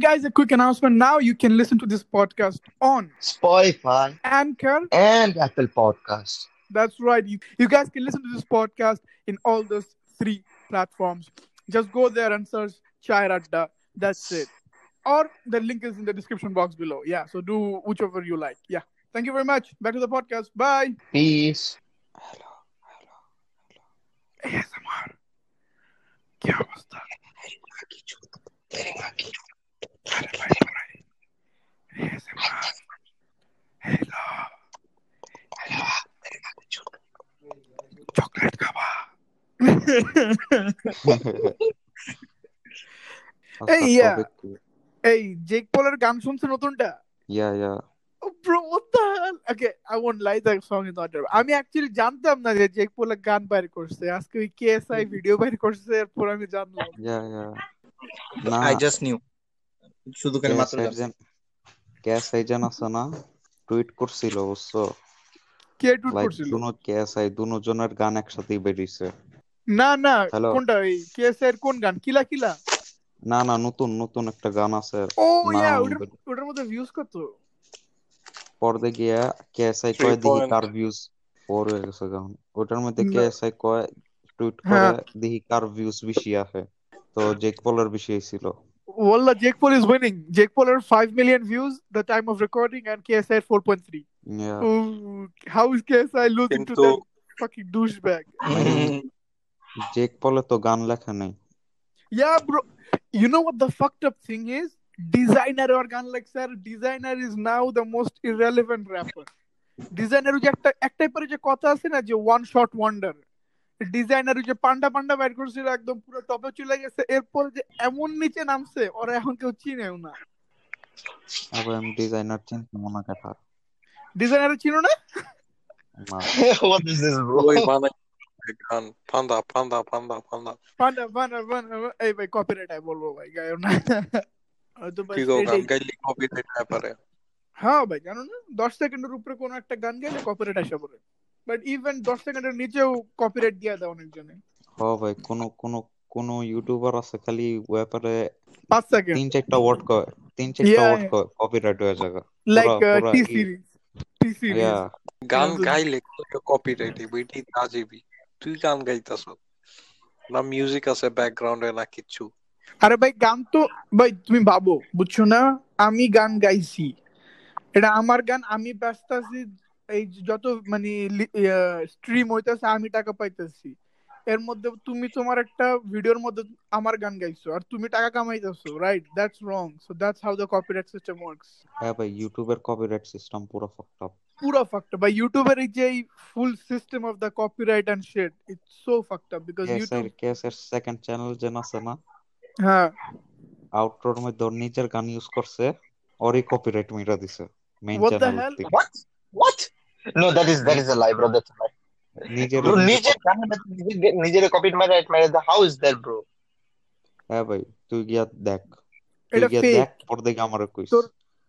Okay, guys, a quick announcement. Now you can listen to this podcast on Spotify Anchor. and Apple Podcast. That's right. You, you guys can listen to this podcast in all those three platforms. Just go there and search Chai Radda. That's it. Or the link is in the description box below. Yeah, so do whichever you like. Yeah. Thank you very much. Back to the podcast. Bye. Peace. ASMR. क्या अवस्था अरे भाई भाई ASMR. Hello. Chocolate खावा Hey, yeah. এই Jake পলের গান শুনছে নতুনটা Yeah, yeah. Bro, what the hell? Okay, I won't lie, that song is not terrible. আমি অ্যাকচুয়ালি জানতাম না যে জেক পলের গান বাইর করছে আজকে ওই কেএসআই ভিডিও বাইর করছে এরপর আমি জানলাম Yeah, yeah. না I just knew. শুধু খালি মাত্র জানছি। এজেন্ট আছে না? টুইট করছিল বুঝছ? কে লাইক করছিল? দুনো গ্যাস আই দুনো জনের গান একসাথেই বেরিয়েছে। না না কোনটা? ওই কেএসআই এর কোন গান? কিলা কিলা? না না নতুন নতুন একটা গান আছে ও ইয়া ওটার মধ্যে ভিউজ কত? পরে গিয়া কেএসআই কয় দেখি কার ভিউজ ফোর হয়ে গেছে গান। ওটার মধ্যে। কেএসআই কয় টুইট হ্যাঁ। করে দেখি কার ভিউজ বেশি আসে। তো জেক পলের বেশি ছিল Wallah, Jake Paul is winning. Jake Paul are 5 million views the time of recording and KSI 4.3. Yeah. Ooh, how is KSI losing to that fucking douchebag? Jake Paul to গান লেখা Yeah, bro. You know what the fucked up thing is? Desiigner or গান লেখছে desiigner is now the most irrelevant rapper. Desiigner, যে একটা একটাই পরে যে kotha আছে না যে one shot wonder. ডিজাইনার যে পান্ডা পান্ডা বাইর করছিল একদম পুরো টপে চলে গেছে। এরপর যে এমন নিচে নামছে ওরা এখন কেউ চিনেও না। আবার আমি ডিজাইনার চিন্তা মনে কাটা। ডিজাইনার চিনো না? না। What is this, bro? ওই বানাই গান Panda Panda Panda Panda. Panda Panda Panda এই ভাই কপিরাইট আই বলব ভাই গায়ও না। হয়তো ভাই গান গাইলে কপিরাইট না পারে। হ্যাঁ ভাই জানো না? দশ সেকেন্ডের উপরে কোনো একটা গান গেলে কপিরাইট আসা পড়ে বাট ইভেন দশ সেকেন্ডের নিচেও কপিরাইট দিয়ে দেয় অনেকজনে হ ভাই কোন কোন কোন ইউটিউবার আছে খালি ব্যাপারে পাঁচ সেকেন্ড তিন চারটা ওয়ার্ড কয় তিন চারটা Yeah, ওয়ার্ড yeah. কয় কপিরাইট হয়ে যাবে লাইক পুরা- পুরা টি ই- সিরিজ টি সিরিজ ইয়া গান কিন্তু- গাইলে কপিরাইট বইটি আজীবী তুই গান গাইতাছ না মিউজিক আছে ব্যাকগ্রাউন্ডে না কিচ্ছু আরে ভাই গান তো ভাই তুমি ভাবো বুঝছো না আমি গান গাইছি এটা আমার গান আমি ব্যস্ত আছি এই যে যত মানে স্ট্রিম হইতেছে আমি টাকা পাইতেছি। এর মধ্যে তুমি তোমার একটা ভিডিওর মধ্যে আমার গান গাইছো আর তুমি টাকা কামাইতেছো right that's wrong so that's how the copyright system works হ্যাঁ ভাই ইউটিউবের কপিরাইট সিস্টেম পুরো ফাকড আপ পুরো ফাকড বাই ইউটিউবের এই যে full system of the copyright and shit it's so fucked up because YouTube কেসের সেকেন্ড চ্যানেল যেন আছে না হ্যাঁ। আউটরোর মধ্যে ওর নিজের গান ইউজ করছে ওরই কপিরাইট মিরা দিছে মেইন চ্যানেল hell? থেকে। What? What? No, that is that is a lie, bro. That's a lie. নিজের Bro, নিজের নিজের কপি মারা মারা how is that, bro? হ্যাঁ ভাই তুই গিয়া দেখ তুই এটা গিয়া fake. দেখ পর দেখে আমার কইস তোর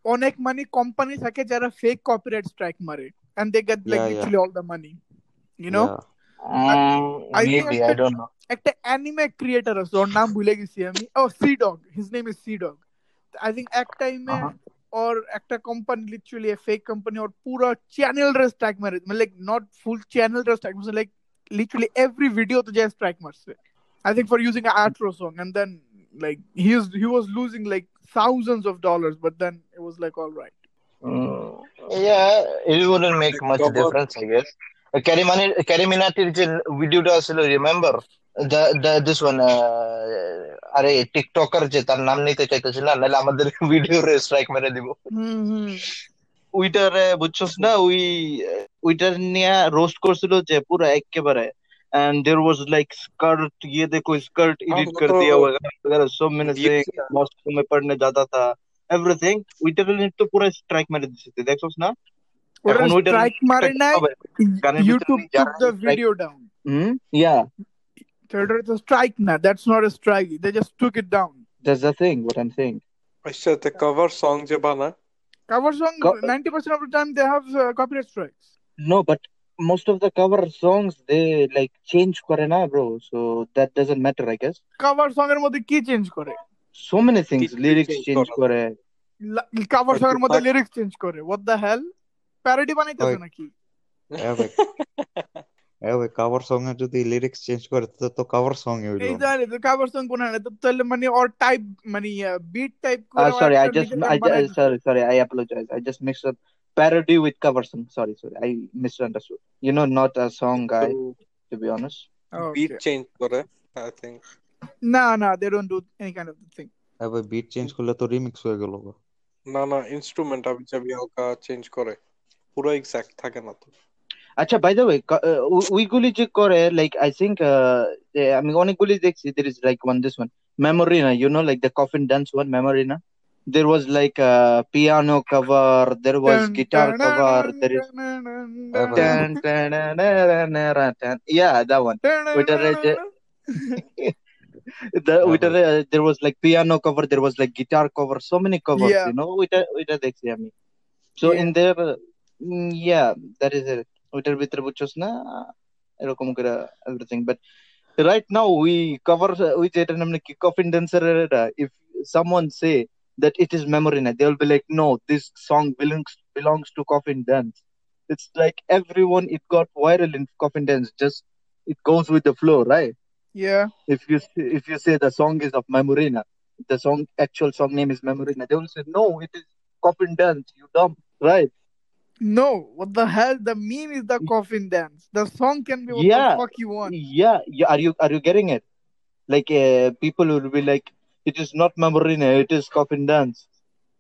অনেক মানে কোম্পানি থাকে যারা ফেক কপিরাইট স্ট্রাইক মারে and they get like Yeah, yeah. Literally all the money you no Yeah. Mm, I think maybe I I don't know. একটা অ্যানিমে ক্রিয়েটর আছে ওর নাম ভুলে গেছি আমি ও C dog his name is C dog I think এক টাইমে Uh-huh. or acta company literally a fake company or pura channel rest track. I mean, like not full channel rest track marriage, like literally every video to just track marriage. I think for using an outro song and then like he was he was losing like thousands of dollars, but then it was like all right. Hmm. Yeah, it wouldn't make much difference, I guess. Uh, Karimani, CarryMinati, which video does remember? This one আরে TikToker যে তার নাম নিতে চাইতেছিল না নাহলে আমাদের video রে strike মেরে দিব হুম হুম ওইটার বুঝছস না ওই ওইটার নিয়ে রোস্ট করছিল যে পুরো একেবারে and there was like skirt ये देखो स्कर्ट एडिट कर दिया वगैरह so many things मॉस्को में पढ़ने जाता था everything ওইটার নিয়ে তো পুরো স্ট্রাইক মেরে দিছে দেখছস না ওরা এখন ওইটার স্ট্রাইক মারে নাই গানের ভিতরে ইউটিউব যারা took the strike- video down hmm yeah so it's a strike now that's not a strike they just took it down that's the thing what I'm saying আচ্ছা তে কভার সং যে বানায় cover song Co- 90% of the time they have uh, copyright strikes no but most of the cover songs they like change করে না bro so that doesn't matter I guess cover song এর মধ্যে কি change করে so many things Title lyrics change change করা। করে cover আর সঙ্গের মধ্যে Tupac- লিরিক্স চেঞ্জ করে হোয়াট দ্য হেল প্যারোডি বানাইতেছে ওই। নাকি হ্যাঁ হ্যাঁ কাভার সং এ যদি লিরিক্স চেঞ্জ করে তো তো কাভার সং এ হইল এই। জানি তো কাভার সং কোন না তো তাহলে মানে ওর টাইপ মানে বিট টাইপ করে গান বানাই just sorry sorry I apologize. I just mixed up parody with cover song. Sorry sorry I misunderstood. You know not a song guy to be honest. Beat Okay. Change করে I না না they don't do any kind of thing হ্যাঁ beat change করলে তো remix হয়ে গেল। না না ইনস্ট্রুমেন্ট আবি চাবি হালকা চেঞ্জ করে পুরো এক্সাক্ট থাকে না তো আচ্ছা বাই দ্য ওয়ে ওইগুলি যে করে লাইক আই থিঙ্ক আমি অনেকগুলি দেখছি দের is like one this one মেমোরিনা you know like the coffin dance one মেমোরিনা there was like a piano cover there was guitar cover there is Dun, dun, dun, dun, dun, dun. yeah that one ওইটারে যে the ওইটারে uh, there was like piano cover there was like guitar cover so many covers Yeah. you know ওইটা ওইটা দেখছি আমি so Yeah. in there uh, mm, yeah that is it ওইটার ভিতরে বুঝছস না এরকম করে everything but right now we cover ওই যে এটা নাম কি কফিন ড্যান্সার এটা if someone say that it is memory night they will be like no this song belongs belongs to coffin dance it's like everyone it got viral in coffin dance just it goes with the flow right yeah if you if you say the song is of Memorina, the song actual song name is Memorina, they will say no, it is coffin dance. You dumb, right? No, what the hell? The meme is the coffin dance. The song can be what yeah. the fuck you want. Yeah, yeah. Are you are you getting it? Like uh, people will be like, it is not Memorina, it is coffin dance.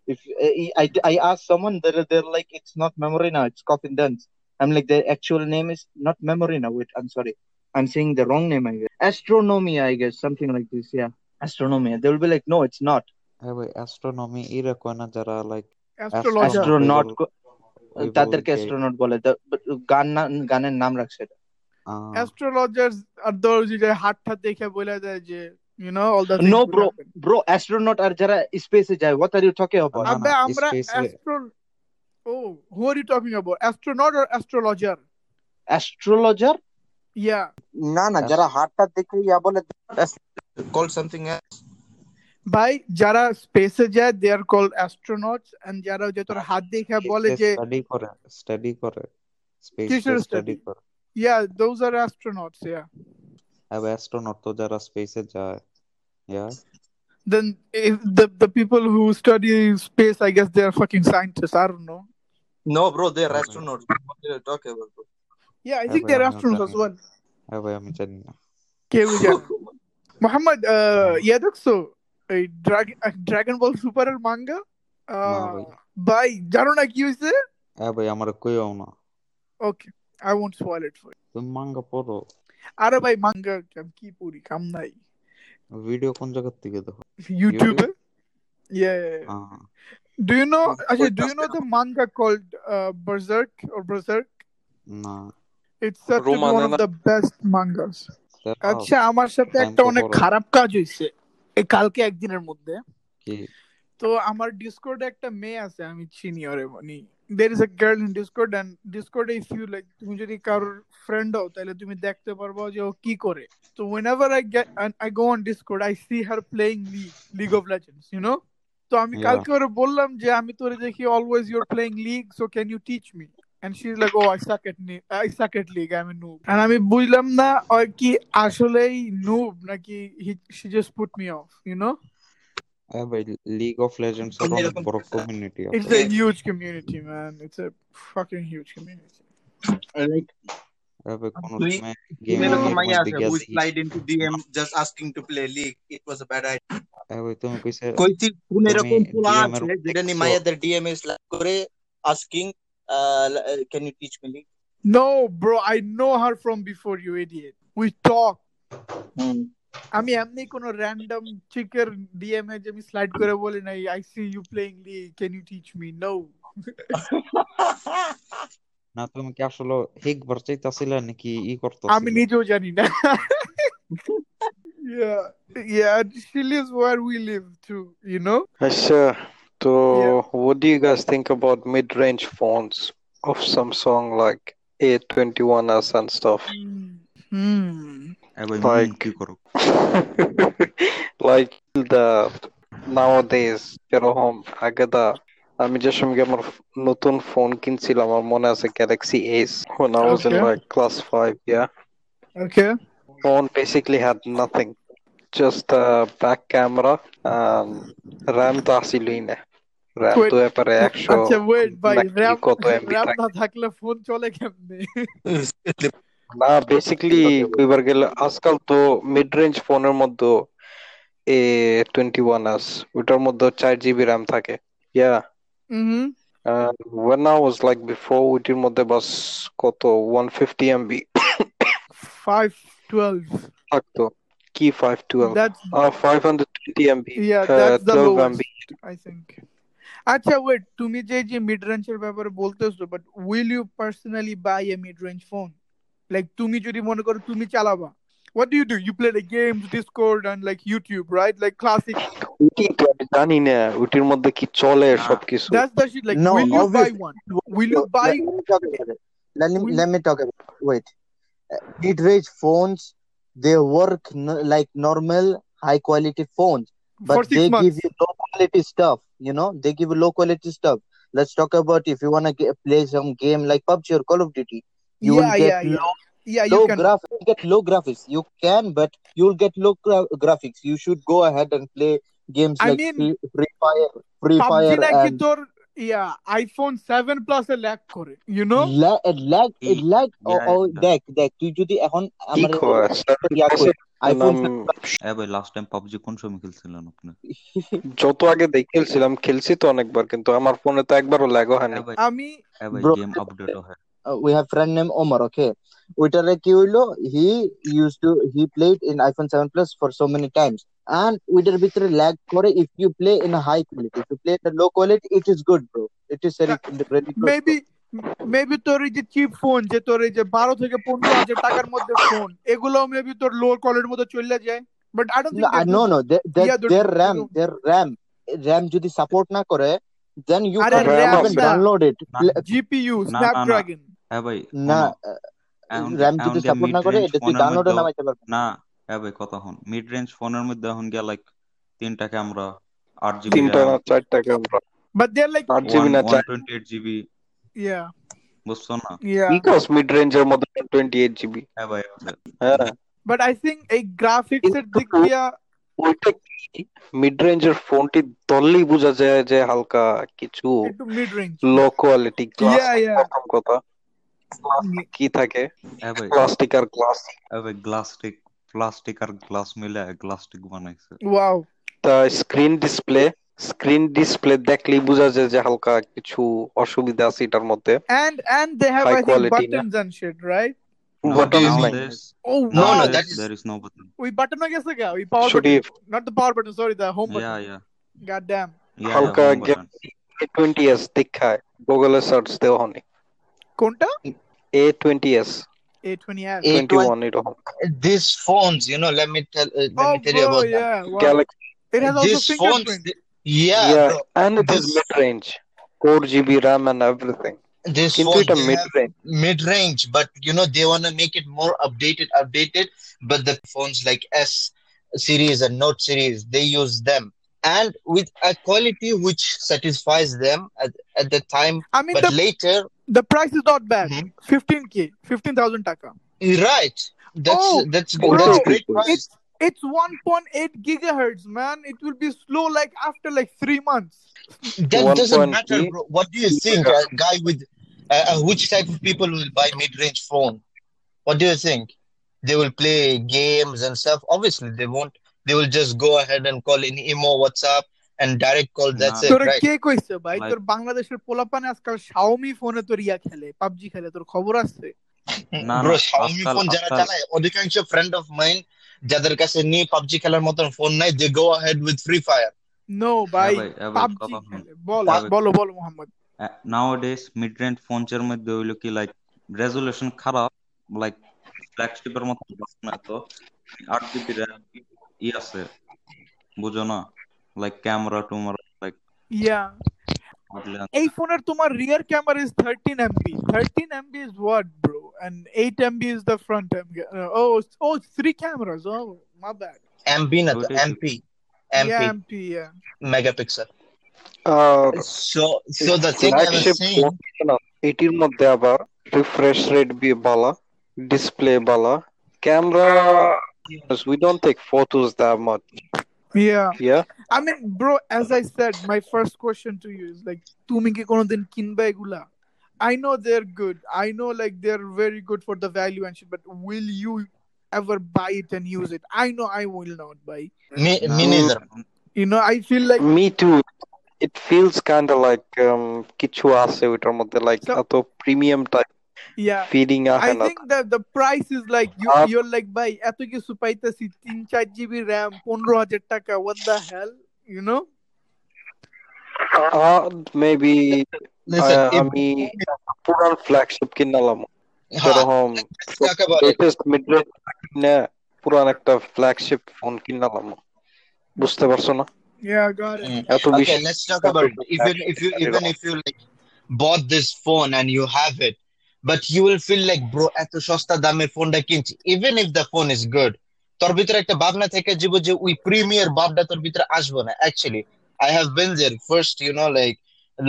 If uh, I, I ask someone, they're, they're like, it's not Memorina, it's coffin dance. I'm like, the actual name is not Memorina. Wait, I'm sorry. I'm saying the wrong name, I guess. Astronomy, I guess, something like this. Yeah, astronomy. They will be like, no, it's not. Astronomy, like Astronaut. ওই তাদেরকে বলতে- astronaut বলে The- but গান না- গানের নাম রাখছে এটা। astrologers are those যে হাতটা দেখে বলে দেয় যে you know all the things No, will bro, happen. bro, astronaut আর যারা স্পেসে যায় what are you talking about? না, আবে না, আমরা space A- astro oh who are you talking about astronaut or astrologer astrologer yeah না না যারা হাতটা দেখে ইয়া বলে কল সামথিং ভাই যারা স্পেসে যায় they are called astronauts and যারা যে তোর হাত দেখে বলে যে স্টাডি করে স্টাডি করে স্পেস কিসের স্টাডি study? করে yeah those are astronauts yeah হ্যাঁ অ্যাস্ট্রোনট তো যারা স্পেসে যায় ইয়া then if the the people who study space i guess they are fucking scientists i don't know no bro they R Okay. Astronaut what are you talking about bro? yeah i Yeah, think but they're I'm not astronauts as telling well হ্যাঁ ভাই আমি জানি না কেউ জানে মোহাম্মদ আহ, ইয়ে দেখছো এই ড্রাগন বল সুপারের মাঙ্গা ভাই। জানো না কি হইছে? হ্যাঁ ভাই আমার কইও না। Okay I want spoil it for তুমি মাঙ্গা পড়ো। আরে ভাই মাঙ্গা কি পুরি কাম নাই। ভিডিও কোন জায়গা থেকে দেখো? ইউটিউবে ইয়া ডু ইউ নো আচ্ছা do you know the manga called Berserk or Berserk না। It's one of the best mangas আচ্ছা আমার সাথে একটা অনেক খারাপ কাজ হইছে। এই কালকে একদিনের মধ্যে কি তো আমার ডিসকর্ডে একটা মেয়ে আছে আমি চিনি ওরে মানে there is a girl in Discord and ডিসকর্ডে if you like তুমি যদি কারোর ফ্রেন্ড হও তাহলে তুমি দেখতে পারবো যে ও কি করে তো whenever I get I go on Discord I see her playing League League of Legends you know তো আমি Yeah. কালকে ওরে বললাম যে আমি তোরে দেখি always your playing League so can you teach me and she's like oh I suck at ne- I suck at league I'm a noob and আমি বুঝলাম না ও কি আসলেই noob নাকি he, she just put me off you know হ্যাঁ ভাই League of Legends এর অনেক বড় কমিউনিটি It's আছে a huge community, man. It's a fucking huge community. like হ্যাঁ ভাই কোন তুই- সময় গেম এরকম মাইয়া মধ্যে আছে who গেছি slide into DM just asking to play league it was a bad idea হ্যাঁ ভাই তুমি কইছে কইছি কোন এরকম তুমি পোলা DM এর আছে যেটা নি দেখছো? মাইয়াদের DM এ slide করে asking uh, can you teach me league No, bro, I know her from before, you idiot. We talk. আমি এমনি কোনো র্যান্ডম চিকের ডিএম এ যে আমি স্লাইড করে বলি নাই I see you playing League can you teach me no না তুমি কি আসলে হিক বার চাইতাছিলে নাকি ই আমি করতেছিলে নিজেও জানি না yeah yeah she lives where we live too you know আচ্ছা তো Yeah. what do you guys think about mid-range phones of Samsung like A21s and stuff? hmm হ্যাঁ ভাই Like- কি করো like the nowadays যেরকম আগে দা আমি যে সময় আমার নতুন ফোন কিনছিলাম আমার মনে আছে Galaxy S when I was in Okay. like class 5 yeah Okay. phone basically had nothing just a back camera and RAM তো আসিলই না RAM Wait, তো এপারে একশো আচ্ছা ওয়েট ভাই নাকি র্যাম কত এমবি র্যাম থাকে না থাকলে ফোন চলে কেমনে না বেসিক্যালি কইবার গেলে আজকাল তো মিড রেঞ্জ ফোনের মধ্যে এ টোয়েন্টি ওয়ান আস ওটার মধ্যে চার জিবি র্যাম থাকে ইয়া হুম when I was like before ওইটির মধ্যে বাস কত ওয়ান ফিফটি এমবি 512 থাকতো কি five twelve that's five hundred twenty MB yeah that's the twelve lowest MB I think আচ্ছা ওয়েট তুমি যে যে মিড রেঞ্জের ব্যাপারে বলতেছো but will you personally buy a mid range phone like তুমি যদি মনে করো তুমি চালাবা what do you do you play the games discord and like youtube right like classic ওইটি তো আমি জানি না ওইটির মধ্যে কি চলে সবকিছু that's the shit like No, will you buy obviously. one will you buy Let, let me talk about it. Let me will let me talk about it. Wait. Uh, Mid-range phones, they work n- like normal high quality phones, but for six they give months you low quality stuff. You know, they give low quality stuff. Let's talk about if you want to play some game like PUBG or Call of Duty, you yeah, will get yeah, low, yeah. yeah low graphics. get low graphics. You can, but you'll get low gra- graphics. You should go ahead and play games I like mean, Free, Fire, Free PUBG Fire, and... yeah iPhone seven plus A lag করে you know ও দেখ দেখ তুই যদি এখন last time PUBG কোন সময় খেলছিলেন যত আগে দেখ খেলছিলাম খেলছি তো অনেকবার কিন্তু আমার ফোনে তো একবারও ল্যাগ হয়নি। আমি আপডেট হয়। উই হ্যাভ ফ্রেন্ড নেম ওকে ওইটারে কি হইল? He use to he played in iPhone seven plus for so many times and ওইটার ভিতরে ল্যাগ করে if you play in high quality if you play in low quality it is good bro it is ready maybe maybe তোর এই যে chip phone যে তোর এই যে বারো থেকে পনেরো হাজার টাকার মধ্যে ফোন এগুলো মেবি তোর লো কোয়ালিটির মধ্যে চলে যায় but I don't think no no there RAM there RAM RAM যদি সাপোর্ট না করে then you can download it GPU Snapdragon হ্যাঁ ভাই না শোনো, এখন RAM এখন যদি গিয়া সাপোর্ট মিড না করে রেঞ্জ এটা তুই ফোনের ডাউনলোডে মধ্যে নামাইতে পারবি না না এ ভাই কথা হন মিড রেঞ্জ ফোনের মধ্যে এখন গিয়া লাইক তিনটা ক্যামেরা আট জিবি তিনটা র্যাম না চারটা camera but they are like আট জিবি ওয়ান না ওয়ান চার টোয়েন্টি এইট জিবি ইয়া বুঝছো না ইয়া কি কস মিড রেঞ্জের মধ্যে টোয়েন্টি এইট জিবি এ ভাই আছে হ্যাঁ বাট আই থিংক এই গ্রাফিক্স এর দিক কিন্তু দিয়া ওইটা কি মিড রেঞ্জের ফোনটি ধরলেই বোঝা যায় যে হালকা কিছু একটু mid range low quality glass Yeah, yeah. প্রথম কথা কি থাকে এ ভাই প্লাস্টিক আর গ্লাস এ ভাই গ্লাস্টিক প্লাস্টিক আর গ্লাস মিলে গ্লাস্টিক বানাইছে ওয়াও তা স্ক্রিন ডিসপ্লে স্ক্রিন ডিসপ্লে দেখলেই বোঝা যায় যে হালকা কিছু অসুবিধা আছে এটার মধ্যে and and they have High I think quality, buttons and shit right No, buttons নাই nowadays oh No, wow no, nowadays that is- there is no button ওই বাটন গেছে গা ওই পাওয়ার শুধু button not the power button sorry the home yeah button yeah god damn yeah yeah হালকা home button এ twenty S দেখায় গুগলে search দেওয়া হয়নি কোনটা A20s. A20s. A21. It all. These phones, you know, let me tell, uh, let oh, me tell bro, you about yeah. Galaxy. It has also phones, yeah, yeah, bro. and it this... is mid-range, 4 GB RAM and everything. This phone mid-range. mid-range, but you know they wanna make it more updated, updated. But the phones like S series and Note series, they use them and with a quality which satisfies them at, at the time. I mean, but the... later the price is not bad Mhm. 15k 15000 taka right? That's Oh, that's good. bro, That's great price. it's it's 1.8 gigahertz man it will be slow like after like 3 months That doesn't matter, bro. What do you think? A guy with uh, uh, which type of people will buy mid-range phone? What do you think? They will play games and stuff. Obviously, they won't. They will just go ahead and call in imo, WhatsApp, and direct call. That's Nah. it, তোরে? কে কইছে ভাই তোর বাংলাদেশের পোলাপানে আজকাল Xiaomi ফোনে তোর ইয়া খেলে PUBG খেলে তোর খবর আছে না ব্রো না শাওমি ফোন যারা চালায় অধিকাংশ ফ্রেন্ড অফ মাইন যাদের কাছে নিয়ে পাবজি খেলার মতন ফোন নাই they go ahead with Free Fire no ভাই পাবজি। খেলে বল বলো বলো মোহাম্মদ nowadays mid range ফোনসের মধ্যে হইল কি লাইক রেজুলেশন খারাপ লাইক ফ্ল্যাগশিপের মতো বাস না তো আট জিবি র্যাম ই আছে বুঝো না লাইক ক্যামেরা টুমারা লাইক ইয়া এই ফোনের তোমার rear camera is 13 MB 13 MB is what bro and 8 MB is the front MB oh O three cameras oh my bad MP না তো ওইটাই তো। MP MP Yeah, MP, yeah. megapixel. R So so the thing I was flagship saying, phone না এটির মধ্যে আবার refresh rate বি বালা ডিসপ্লে বালা camera we don't take photos that much Yeah. yeah I mean, bro, as I said, my first question to you is like, তুমি কি কোনোদিন কিনবে এগুলা? I know they're good. I know like they're very good for the value and shit, but will you ever buy it and use it? I know I will not buy. me me neither. You know, I feel like me too it feels kind of like um কিছু আছে ওটার মধ্যে like So- এত premium type yeah. Feeling আহে I না think that the price is like you Uh, you're like ভাই এত কিছু পাইতেছি তিন চার জিবি র্যাম পনেরো হাজার টাকা what the hell you know uh, maybe Listen, ah, if আমি পুরান ফ্ল্যাগশিপ কিনলাম ha, যেরকম let's talk about it. Latest mid না পুরান একটা ফ্ল্যাগশিপ ফোন কিনলাম বুঝতে পারছো না yeah I got it Mm. এত Okay, বেশি let's talk about it. Even if you even if you like bought this phone and you have it, but you will feel like bro এত সস্তা দামে ফোনটা কিনছি even if the phone is good তোর ভিতরে একটা ভাবনা থেকে যাব যে ওই প্রিমিয়ার ভাবটা তোর ভিতরে আসবে না actually I have been there first you know like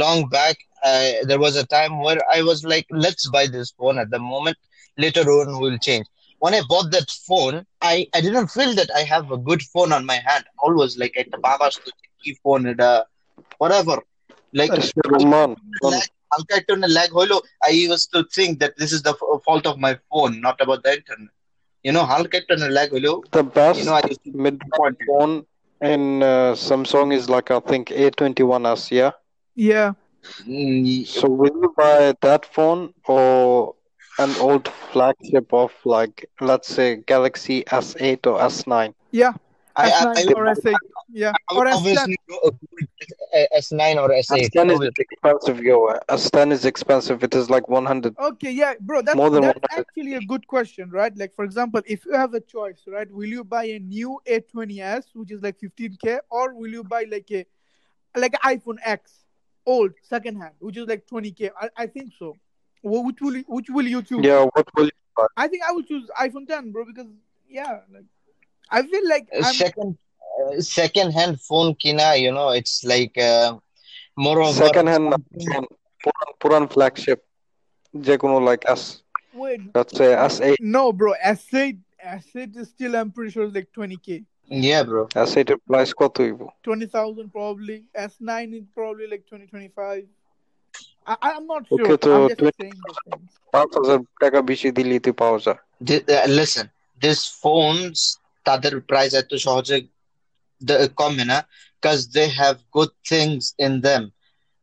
long back uh, there was a time where I was like let's buy this phone at the moment later on we'll change when I bought that phone I I didn't feel that I have a good phone on my hand always like একটা বাবা key phone এটা whatever like Roman lag হালকা একটু lag হইলো I used to think that this is the f- fault of my phone not about the internet you know হালকা একটু lag হইলো the best you know I used to mid point it. phone in uh, Samsung is like I think A21s yeah yeah Mm, so will you buy that phone or an old flagship of like let's say Galaxy S8 or S9 yeah I, I, S9 I, or S8 yeah or S10 obviously go with S9 or S8 S10 is obviously. expensive yo S10 is expensive it is like 100 Okay, yeah, bro, that's More than that's 100. actually a good question, right? Like, for example, if you have a choice, right, will you buy a new A20s, which is like 15k, or will you buy like a like an iPhone X, old, second hand, which is like 20k? I, I think so. Well, which will you, which will you choose? yeah what will you buy I think I will choose iPhone 10, bro, because yeah, like I feel like Uh, I'm second uh, second hand phone kina you know it's like uh, moreover second hand না, something- পুরান পুরান পুরান flagship যে কোনো like S wait, let's say S8 no, bro, S8, S8 is still I'm pretty sure it's like 20k. yeah bro S8 এর price কত হইব 20,000 probably. S9 is probably like 20, 25. I, I'm not sure. Okay, so I'm just 20 saying the things. পাঁচ হাজার টাকা বেশি দিলেই তুই পাওয়া যায় Th- uh, listen these phones তাদের price এত সহজে দ- কমে না because they have good things in them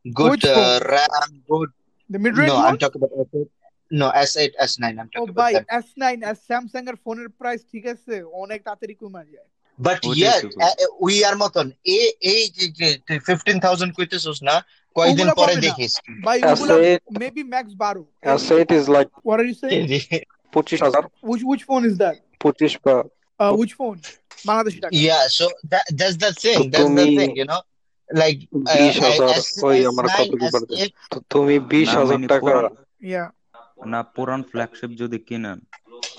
good Which uh, phone? RAM good The mid-range no one? I'm talking about S8 no S8 S9 I'm Oh, talking about by them S9 as Samsung এর ফোনের price ঠিক আছে অনেক তাড়াতাড়ি কমে যায় but ওইটাই yeah তো কই। uh, uh, we are মতন এই এই যে যে তুই 15000 কইতেছস না কয়েকদিন ওগুলা পরে কমে না। দেখিস ভাই ওগুলা S8 maybe max 12 S8 is like What are you saying? পঁচিশ হাজার Which which phone is that? পঁচিশ বা Uh, which phone? বাংলাদেশি টাকা yeah so that that's the thing তো that's the তুমি thing you know like uh, বিশ হাজার S- ওই আমার S9 কত কি পারবে S8 তো তুমি বিশ না, হাজার মানে টাকা পুরান- Yeah. না পুরান ফ্ল্যাগশিপ যদি কিনেন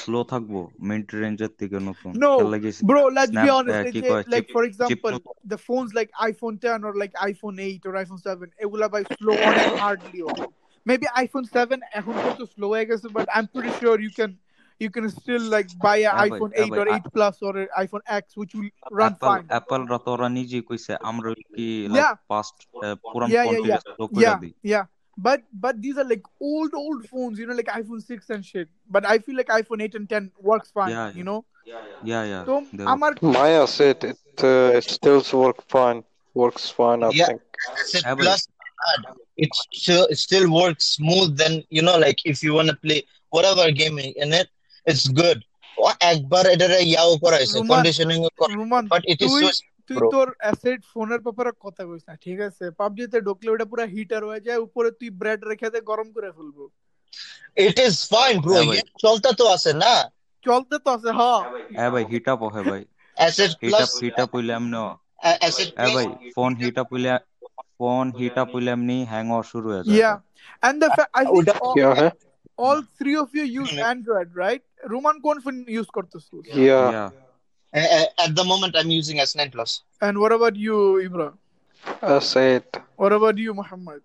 স্লো থাকবো মিড রেঞ্জের থেকে নতুন No, খেয়াল লাগিয়েছে Bro, let's be Snap, honest. uh, it's কি a- কয়, like chip- for chip example, নতুন। the phones like iPhone 10 or like iPhone 8 or iPhone 7, এগুলা by slow on and hardly on. Maybe iPhone 7 এখন একটু slow হয়ে গেছে, but I'm pretty sure you can you can still like buy an হ্যাঁ ভাই, iPhone হ্যাঁ 8 ভাই, or a- 8 Plus or an iPhone X, which will run Apple fine. Apple রা তো ওরা নিজেই কইছে আমরা কি Yeah. লাইক পাস্ট পুরান Yeah, ফোন yeah, থেকে yeah. স্লো করে Yeah, দিই yeah. But but these are like old old phones, you know, like iPhone 6 and shit. But I feel like iPhone 8 and 10 works fine, Yeah, you yeah. know. Yeah yeah So আমার my S8 it uh, it still work fine works fine I Yeah. think S8 Yeah, but- Plus uh, it still it still works smooth then you know like if you want to play whatever game in it it's good. ও একবার এটারে ইয়াও করাইছে রোমান- conditioning রোমান but it is তুই. তোর asset ফোনের ব্যাপারে কথা কইস না ঠিক আছে? পাবজিতে ঢুকলে ওটা পুরো হিটার হয়ে যায় উপরে তুই ব্রেড রেখে দে গরম করে ফেলব। ইট ইজ ফাইন ব্রো ভাই। চলতে তো আছে না? চলতে তো আছে হ্যাঁ। হ্যাঁ ভাই হিট আপ হয় ভাই। Asset heat plus heat up হইলে অ্যাসেট হ্যাঁ ভাই ফোন হিট আপ হইলে ফোন হিট আপ হইলে হ্যাং হওয়া শুরু হয়ে যায় yeah. And the fact I think ওটা- all, yeah huh? all three of you use Android right Roman কোন ফোন ইউজ করতেছিস yeah yeah Uh, uh, at the moment, I'm using S9 Plus. And what about you, Ibra? S8. What about you, Muhammad?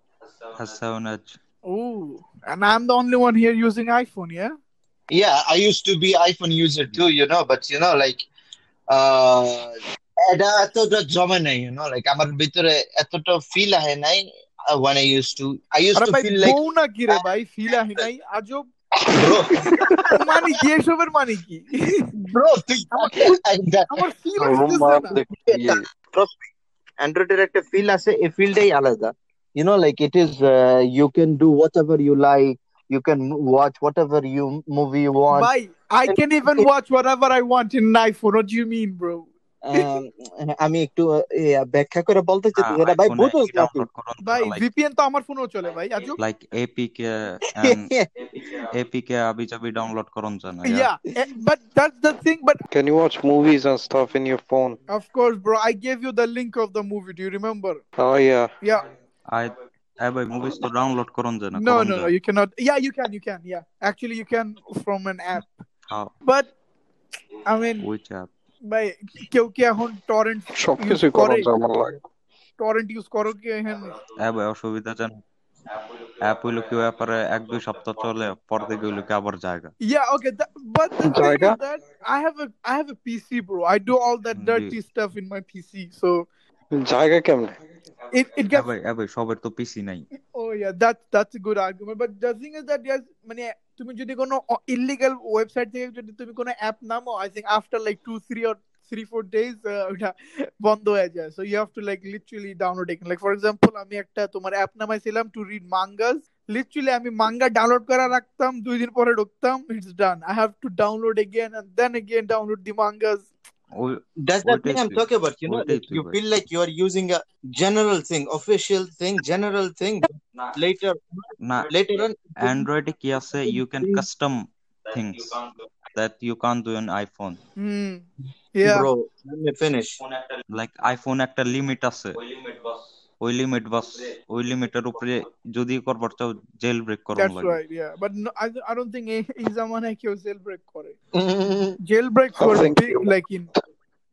S7 Edge. Oh, and I'm the only one here using iPhone, yeah? Yeah, I used to be iPhone user too, you know, but you know, like, uh, এটা এতটা জমে নাই, you know, like আমার ভিতরে এতটা feel আহে নাই uh, when I used to. I used আরে to ভাই feel like, বউ না কি রে ভাই ফিল আহি নাই আজব bro, মানে কি এসবের মানে কি bro, তুই আমার আমার ফিল আসতেছে না trust me অ্যান্ড্রয়েডের একটা ফিল আছে এই ফিলটাই আলাদা you know like it is uh, you can do whatever you like you can watch whatever you movie you want ভাই I can even watch whatever I want in an iPhone what do you mean bro Um, আমি একটু আহ, ব্যাখ্যা করে বলতে চাচ্ছি আ- যেটা ভাই iPhone এ বুঝোস না তুই download করুন ভাই like VPN তো আমার ফোনেও চলে ভাই আজব like APK and APK আবি যাবি ডাউনলোড করুন জানা yeah eh, but that's the thing but Can you watch movies and stuff in your phone? of course bro I gave you the link of the movie do you remember Oh yeah. yeah I A ভাই movies তো download করুন জানা no করুন no no যায় you cannot yeah you can you can yeah actually you can from an app how but I mean which app ভাই কেউ কি এখন টরেন্ট সবকিছু করে? আমার লাগে। টরেন্ট ইউজ করো কি এখন? হ্যাঁ ভাই অসুবিধা জান অ্যাপ হইল কি ব্যাপারে এক দুই সপ্তাহ চলে পর থেকে হইল কি আবার জায়গা। ইয়া ওকে বাট জায়গা? I have I have a PC bro I do all that dirty stuff in my PC so জায়গা কেমন? it, it gets সবার তো পিসি নাই ও ইয়া দ্যাট দ্যাটস মানে তুমি যদি কোনো illegal ওয়েবসাইট থেকে যদি তুমি কোনো অ্যাপ নামো i think after like two three or three four days ওটা বন্ধ হয়ে যায় so you have to like literally download it like আমি একটা তোমার অ্যাপ নামাইছিলাম to read mangas লিটারালি আমি মাঙ্গা download করা রাখতাম দুই দিন পরে ঢুকতাম its done i have to download again and then again download the mangas ওই That's the ওইটাই thing I'm তুই talking about. You know, ওইটাই like তুই you ভাই feel like you are using a general thing, official thing, general thing. But later, না later on, it will অ্যান্ড্রয়েডে কি আছে you can be, custom things that you can do in iPhone Hmm. Yeah. bro. Let me finish. Like iPhone একটা limit আছে ওই limit বাস ওই লিমিটের উপরে যদি করবার চাও জেল ব্রেক করুন That's লাগে right, yeah. But no, I, I don't think এই এই জামানায় কেউ jailbreak করে. Mm, Jailbreaks I were think big you like in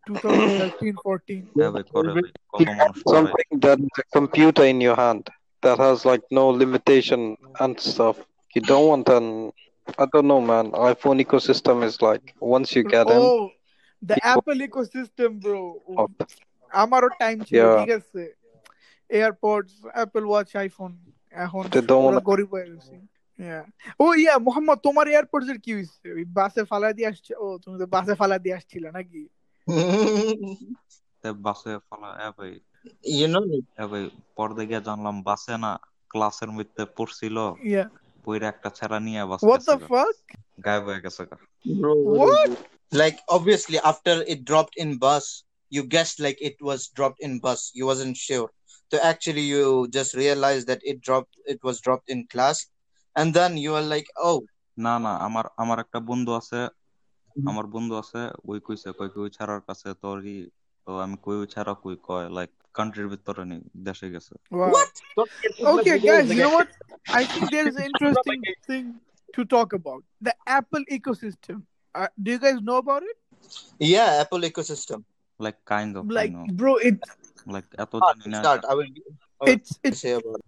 2013, 14. হ্যাঁ ভাই করে ভাই কত মানুষ করে something that is a computer in your hand that has like no limitation and stuff. You don't want an I don't know man. iPhone ecosystem is like once you get in Oh, the people Apple ecosystem, bro. up. আমারও time ছিল Yeah. ঠিক আছে AirPods Apple watch iPhone এখন গরিব হয়ে গেছি. ও ইয়া মোহাম্মদ তোমার AirPods এর কি হইছে? ওই বাসে ফালা দিয়ে আসছে। ও তুমি তো বাসে ফালা দিয়ে আসছিলে নাকি? বাসে ফলা এ ভাই। You know, like, এ ভাই পরে গিয়ে জানলাম বাসে না ক্লাসের মধ্যে পড়ছিল। ইয়া বইরে একটা ছেড়া নিয়ে বাস হোয়াট গেছে দ্য ফাক গায়েব হয়ে গেছে What? like obviously after it dropped in bus, you guessed like it was dropped in bus. You wasn't sure. So actually, you just realized that it dropped. It was dropped in class, and then you were like, oh. না না আমার আমার একটা বন্ধু আছে আমার বন্ধু আছে ওই কইছে কই কই ছাড়ার কাছে তোরই তো আমি কই ওই ছাড়া কই কয় লাইক কান্ট্রির ভিতরে নেই দেশে গেছে Wow. What? Okay, guys, you know what? I think there is an interesting thing to talk about. The Apple ecosystem. Uh, do you guys know about it? Yeah, Apple ecosystem. Like kind of I Like, no bro, it like Apple. Start. I will. It's it's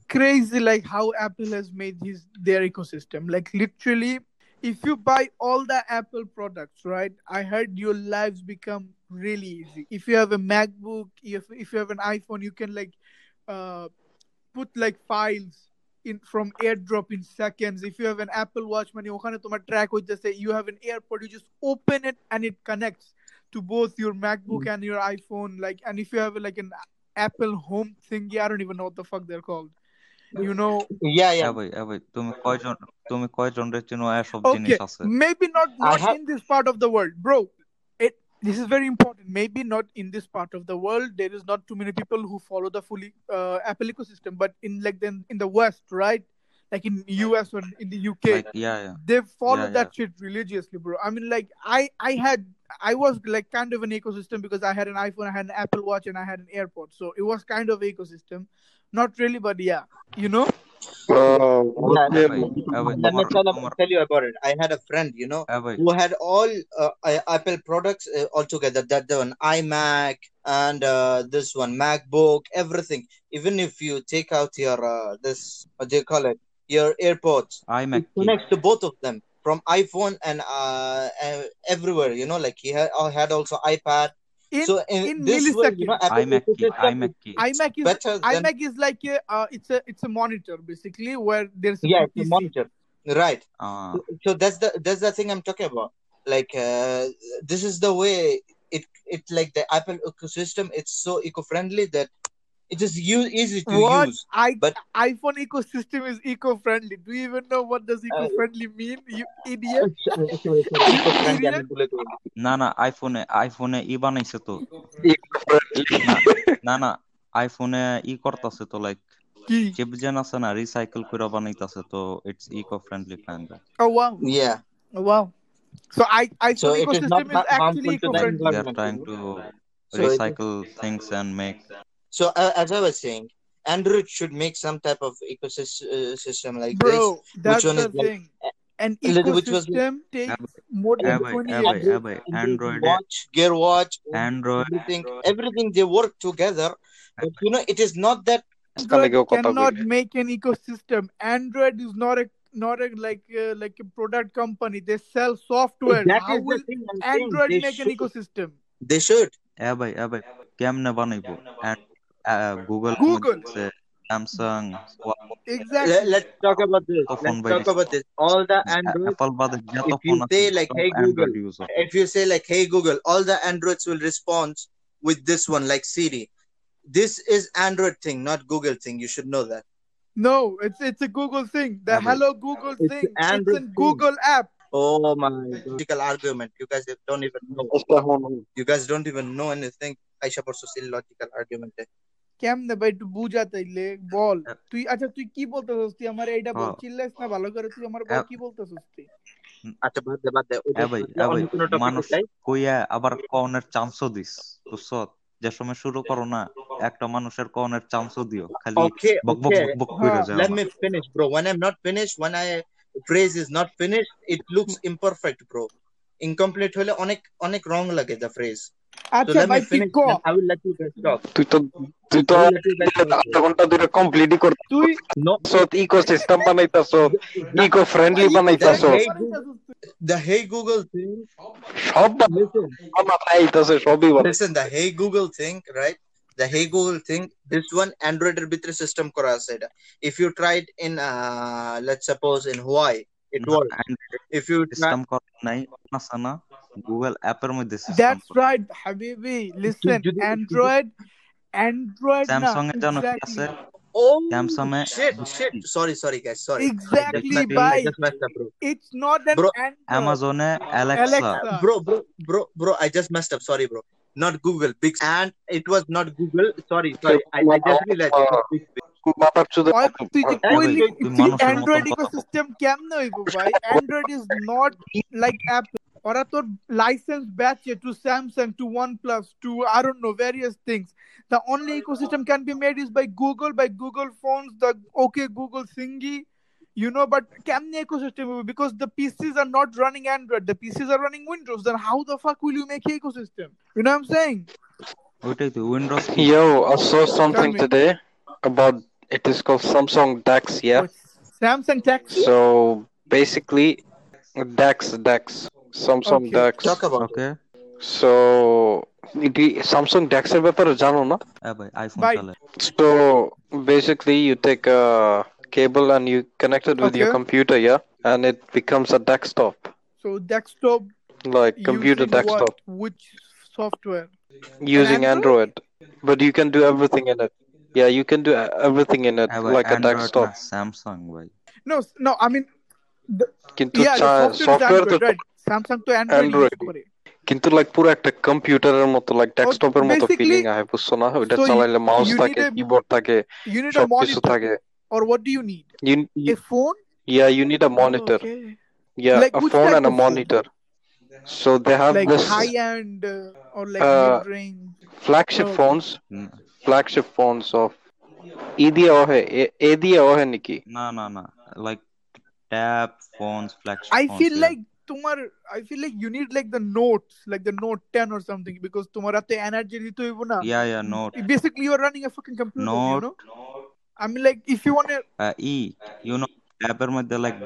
crazy like how Apple has made his their ecosystem. Like literally, if you buy all the Apple products, right? I heard your lives become really easy. If you have a MacBook, if if you have an iPhone, you can like uh, put like files in from airdrop in seconds if you have an apple watch মানে ওখানে track, just say you have an AirPod you just open it and it connects to both your MacBook and your iPhone. Like, and if you have like an Apple Home thingy, I don't even know what the fuck they're called. You know, Yeah, A yeah. ভাই এ ভাই তুমি কয়জন তুমি কয়জন রে চিনো এসব জিনিস okay, আছে maybe not I not have. in this part of the world, bro. It this is very important. Maybe not in this part of the world. There is not too many people who follow the fully uh, Apple ecosystem, but in like then in the West, right? Like in US or in the UK, like yeah yeah they follow Yeah, that shit religiously, bro. I mean, like I I had I was like kind of an ecosystem because I had an iPhone, I had an Apple Watch, and I had an AirPod. So it was kind of ecosystem, not really, but yeah, you know. Uh, yeah, yeah, let me tell, tell, you about it. I had a friend, you know, who had all uh, Apple products uh, all together. That the one iMac and uh, this one MacBook, everything. Even if you take out your uh, this, what do you call it? Your AirPods, iMac connects to both of them from iPhone and uh, everywhere. You know, like he had, uh, had also iPad. In, so in, in this way, you know, iMac, key, iMac, key. iMac is better iMac than, is like a uh, it's a it's a monitor basically where there's yeah a monitor right. Uh. So, so, that's the that's the thing I'm talking about. Like uh, this is the way it it like the Apple ecosystem. It's so eco friendly that it is u- easy to What use. I But iPhone ecosystem is eco-friendly. Do you even know what does uh, eco-friendly mean? You idiot! sorry, sorry, sorry, You eco-friendly. আমি idiot! ভুলে গেছি। না না আইফোনে আইফোনে ই বানাইছে তো eco-friendly. না না না আইফোনে ই করতেছে তো লাইক কি? চিপ জেন আছে না রিসাইকেল করে বানাইতাছে তো it's eco friendly kind Oh wow! Yeah. Oh wow! So I So iPhone it is not ecosystem is ha- actually harmful to the eco-friendly. they are environment. trying You know? to So it is, recycle things and make so uh, as I was saying, Android should make some type of ecosystem like this, Bro, which that's one the is like thing. An a little, which was like ecosystem takes more A than ভাই 20 এ ভাই years. এ ভাই Android অ্যান্ড্রয়েডে watch, Gear Watch, and Android everything, everything they work together. But you know, it is not that মাঝখানে Android কেউ কথা cannot বলে make an ecosystem. Android is not a not a like uh, like a product company. They sell software. that How is the will thing I'm saying. Android They make an should. ecosystem? They should. এ ভাই এ ভাই কেমনে বানাইবো Google, Google. Phones, Samsung. Exactly. Let, let's talk about this. Let's talk about this. All the Android. Apple if you say like, "Hey Google," if you say like, "Hey Google," all the Androids will respond with this one, like Siri. This is Android thing, not Google thing. You should know that. No, it's it's a Google thing. The Android. Hello Google it's thing. Android it's a Google app. Oh my logical argument. You guys don't even know. You guys don't even know anything. Aisha versus logical argument. কেমনে ভাই একটু বুঝা তাইলে বল তুই আচ্ছা তুই কি বলতেছিস তুই আমার এইটা বল হ্যাঁ। চিল্লাইস না ভালো করে তুই আমার বল হ্যাঁ। কি বলতেছিস তুই আচ্ছা বাদ দে বাদ দে ভাই ভাই মানুষ কইয়া আবার কনের চান্সও দিস বুঝছ যে সময় শুরু করো না একটা মানুষের কনের চান্সও দিও খালি বক বক. বক বক কইরা হ্যাঁ, যাও Let না me finish, bro. When I'm not finished, when I phrase is not finished, it looks imperfect, bro. Incomplete হলে অনেক অনেক wrong লাগে the phrase. So আচ্ছা let ভাই me তুই finish ক and I will let you guys talk. তুই তো তুই তো I will let you guys talk. আধা ঘন্টা ধরে কমপ্লিটই করতে তুই No, ইকোসিস্টেম বানাইতাছ ইকো ফ্রেন্ডলি বানাইতাছ Hey, বানাইতাছিস তুই। the Hey Google thing. সব Listen, মাথায় আইতাছে সবই বানাই listen. The Hey Google thing, right? The Hey Google thing. This one Android এর ভিতরে system করা আছে এটা. If you tried in, uh, let's suppose in Hawaii, it works. If you try, system করা নাই আছে না গুগল অ্যাপের মধ্যে system That's right, Habibi. Listen, যদি- Android, Android না স্যামসাং এ জানো কি আছে exactly. oh Samsung A shit, shit. Sorry, sorry, guys. Sorry. I just Exactly, messed- I bye. just messed up, bro. It's not an Bro, Android. অ্যামাজনে Alexa Alexa. bro, bro, bro, bro, I just messed up. Sorry, bro. Not Google. Big and it was not Google. Sorry, sorry. I, I just realized it was Big. মাথার চুদে ওই তুই যে ভাই, কইলি তুই তুই মানুষের মতন অ্যান্ড্রয়েড কথা বল। ইকোসিস্টেম কেমনে হইব ভাই Android is not like Apple ওরা তোর লাইসেন্স ব্যাচে two Samsung to one plus to I don't know various things the only ecosystem can be made is by google by google phones the okay google thingy you know but কেমনে ecosystem হবে? because the pcs are not running android the pcs are running windows then how the fuck will you make an ecosystem you know what i'm saying ওইটাই তো Windows Yo, I saw something Tell me. today about it is called Samsung DeX, yeah. Oh, Samsung DeX. So basically, DeX, DeX, Samsung okay. Talk about okay. It. So Samsung ড্যাক্সের ব্যাপারে জানো না so basically you take a cable and you connect it with okay. your computer yeah and it becomes a desktop so desktop like computer desktop what? which software using android? android but you can do everything in it Yeah, you can do e- everything in it, হ্যাঁ ভাই like a Android desktop. না Samsung ভাই no s- no i mean the, কিন্তু yeah the চা- software is software তো android right samsung to android, Android. use করে কিন্তু like পুরো একটা কম্পিউটারের মতো লাইক ডেস্কটপের মতো basically, ফিলিং আহে বুঝছো না ওইটা so you- চালাইলে মাউস you থাকে need a- কিবোর্ড থাকে you need a সবকিছু monitor থাকে or what do you need you, a you phone yeah you need a monitor okay. yeah Like a which phone type and a of phone? monitor so they have like this high end uh, or like Uh, mid range flagship Oh. phones hmm, flagship phones of ই দিয়ে ওহে এ- এ দিয়ে ওহে নাকি না না না like tab phones flagship I phones feel like তোমার I feel like you need like the notes, like the Note 10 or something, because তোমার হাতে energy দিতে হইব না। ইয়া ইয়া note Basically, you are running a fucking computer, you note know. I mean, like if you want to, E you know ট্যাবের মধ্যে like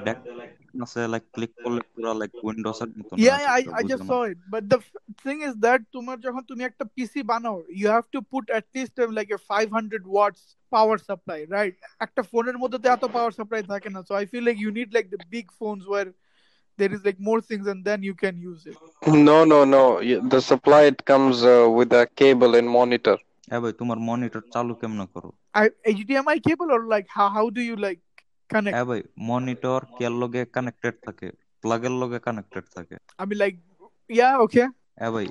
day আছে like click করলে পুরো লাইক উইন্ডোজ এর মতন yeah, হয়ে yeah, I, যাচ্ছে, I just বুঝো না? saw it. But the f- thing is that তোমার যখন তুমি একটা PC বানাও, you have to put at least uh, like a 500 watts power supply, right? একটা ফোনের মধ্যে তো এত power supply থাকে না, so I feel like you need like the big phones where there is like more things and then you can use it. No, no, no. Y- The supply it comes uh, with a cable and monitor. এ ভাই তোমার monitor চালু কেমনে করো I, HDMI cable or like how how do you like connect? এ ভাই monitor কের লগে connected থাকে প্লাগের লগে কানেক্টেড থাকে I mean like yeah, okay. এ ভাই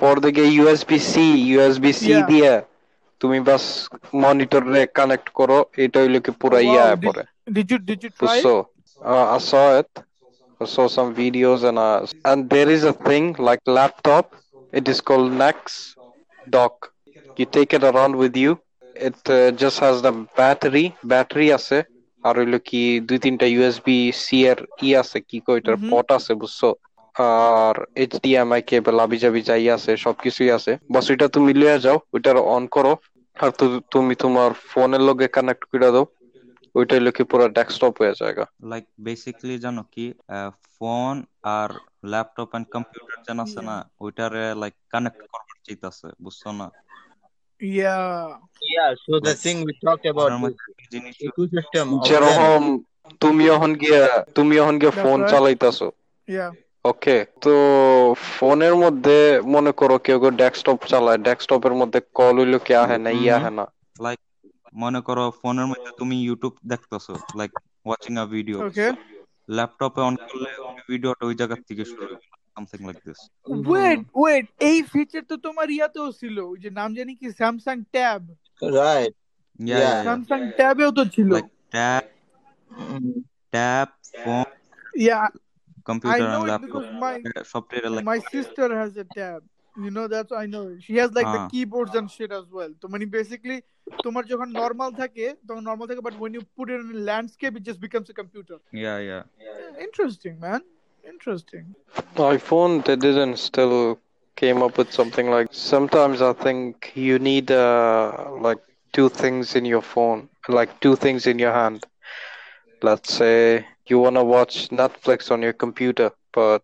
পরদিকে USB-C, USB-C Yeah. দিয়ে তুমি বাস মনিটরে কানেক্ট করো এটা হইলো কি পুরা Oh, ইয়া wow. Did, পরে did you did you try it? So uh, I saw it. I saw some videos and uh, and there is a thing like laptop. It is called Nex dock. You take it around with you. It uh, just has the battery. Battery আছে আর হইল কি দুই তিনটা USB C এর ই আছে কি কই এটার. পট আছে বুঝছ? আর এইচডিএমআই কেবল আবি জাবি যাই আছে সবকিছুই আছে। বাস ওইটা তুমি লিয়ে যাও ওইটার অন করো। আর তুমি তোমার ফোনের লগে কানেক্ট করে দাও। ওইটাই লোকে পুরো ডেস্কটপ হয়ে যায় লাইক বেসিক্যালি জানো কি ফোন আর ল্যাপটপ এন্ড কম্পিউটার যেন আছে না ওইটারে লাইক কানেক্ট করবার চাইতাছে বুঝছ না? Yeah. Yeah, so the thing we talked about ফোনের মধ্যে ecosystem. যেরকম তুমি এখন গিয়ে তুমি এখন গিয়ে ফোন চালাইতাছো। ওকে তো ফোনের মধ্যে মনে করো কেউ কেউ ডেস্কটপ চালায় ডেস্কটপের মধ্যে কল হইল কি আহে না ইয়া Mhm. আহে না। লাইক মনে করো ফোনের মধ্যে তুমি ইউটিউব দেখতেছো like watching a video Okay. ল্যাপটপে অন করলে ভিডিওটা ওই জায়গা থেকে শুরু হবে something like this Wait, wait. এই ফিচার তো তোমার ইয়াতেও ছিল ওই যে নাম জানি কি স্যামসাং ট্যাব Right. ইয়া Yeah. স্যামসাং ট্যাবেও তো ছিল like tab Mm. Tab phone Yeah, I computer know and it laptop because my software like my sister has a tab. You know that's I know. She has like the Ah. keyboards and shit as well. তো মানে basically তোমার যখন normal থাকে তখন normal থাকে but when you put it in a landscape it just becomes a computer. Yeah yeah Yeah, interesting, man. Interesting. iPhone they didn't still came up with something like sometimes I think you need uh like two things in your phone like two things in your hand let's say you want to watch Netflix on your computer but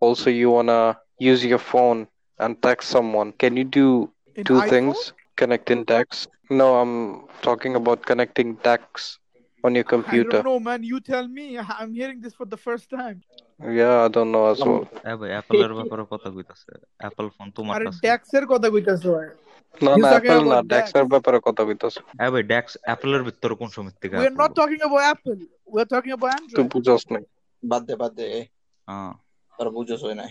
also you want to use your phone and text someone can you do In two iPhone? things connecting text? no I'm talking about connecting DeX on your computer know, man. You tell me. I'm hearing this for the first time. Yeah AI ব্যাপারে কথা কইতাছে। Apple phone তোমার কাছে। আরে কথা কইতাছে না না অ্যাপল না ব্যাপারে কথা কইতাছে। এ ভাই ড্যাক্স অ্যাপলের ভিতর কোন সময় থেকে উই আর নট টকিং বাদ দে বাদ দে হ্যাঁ আর বুঝছস না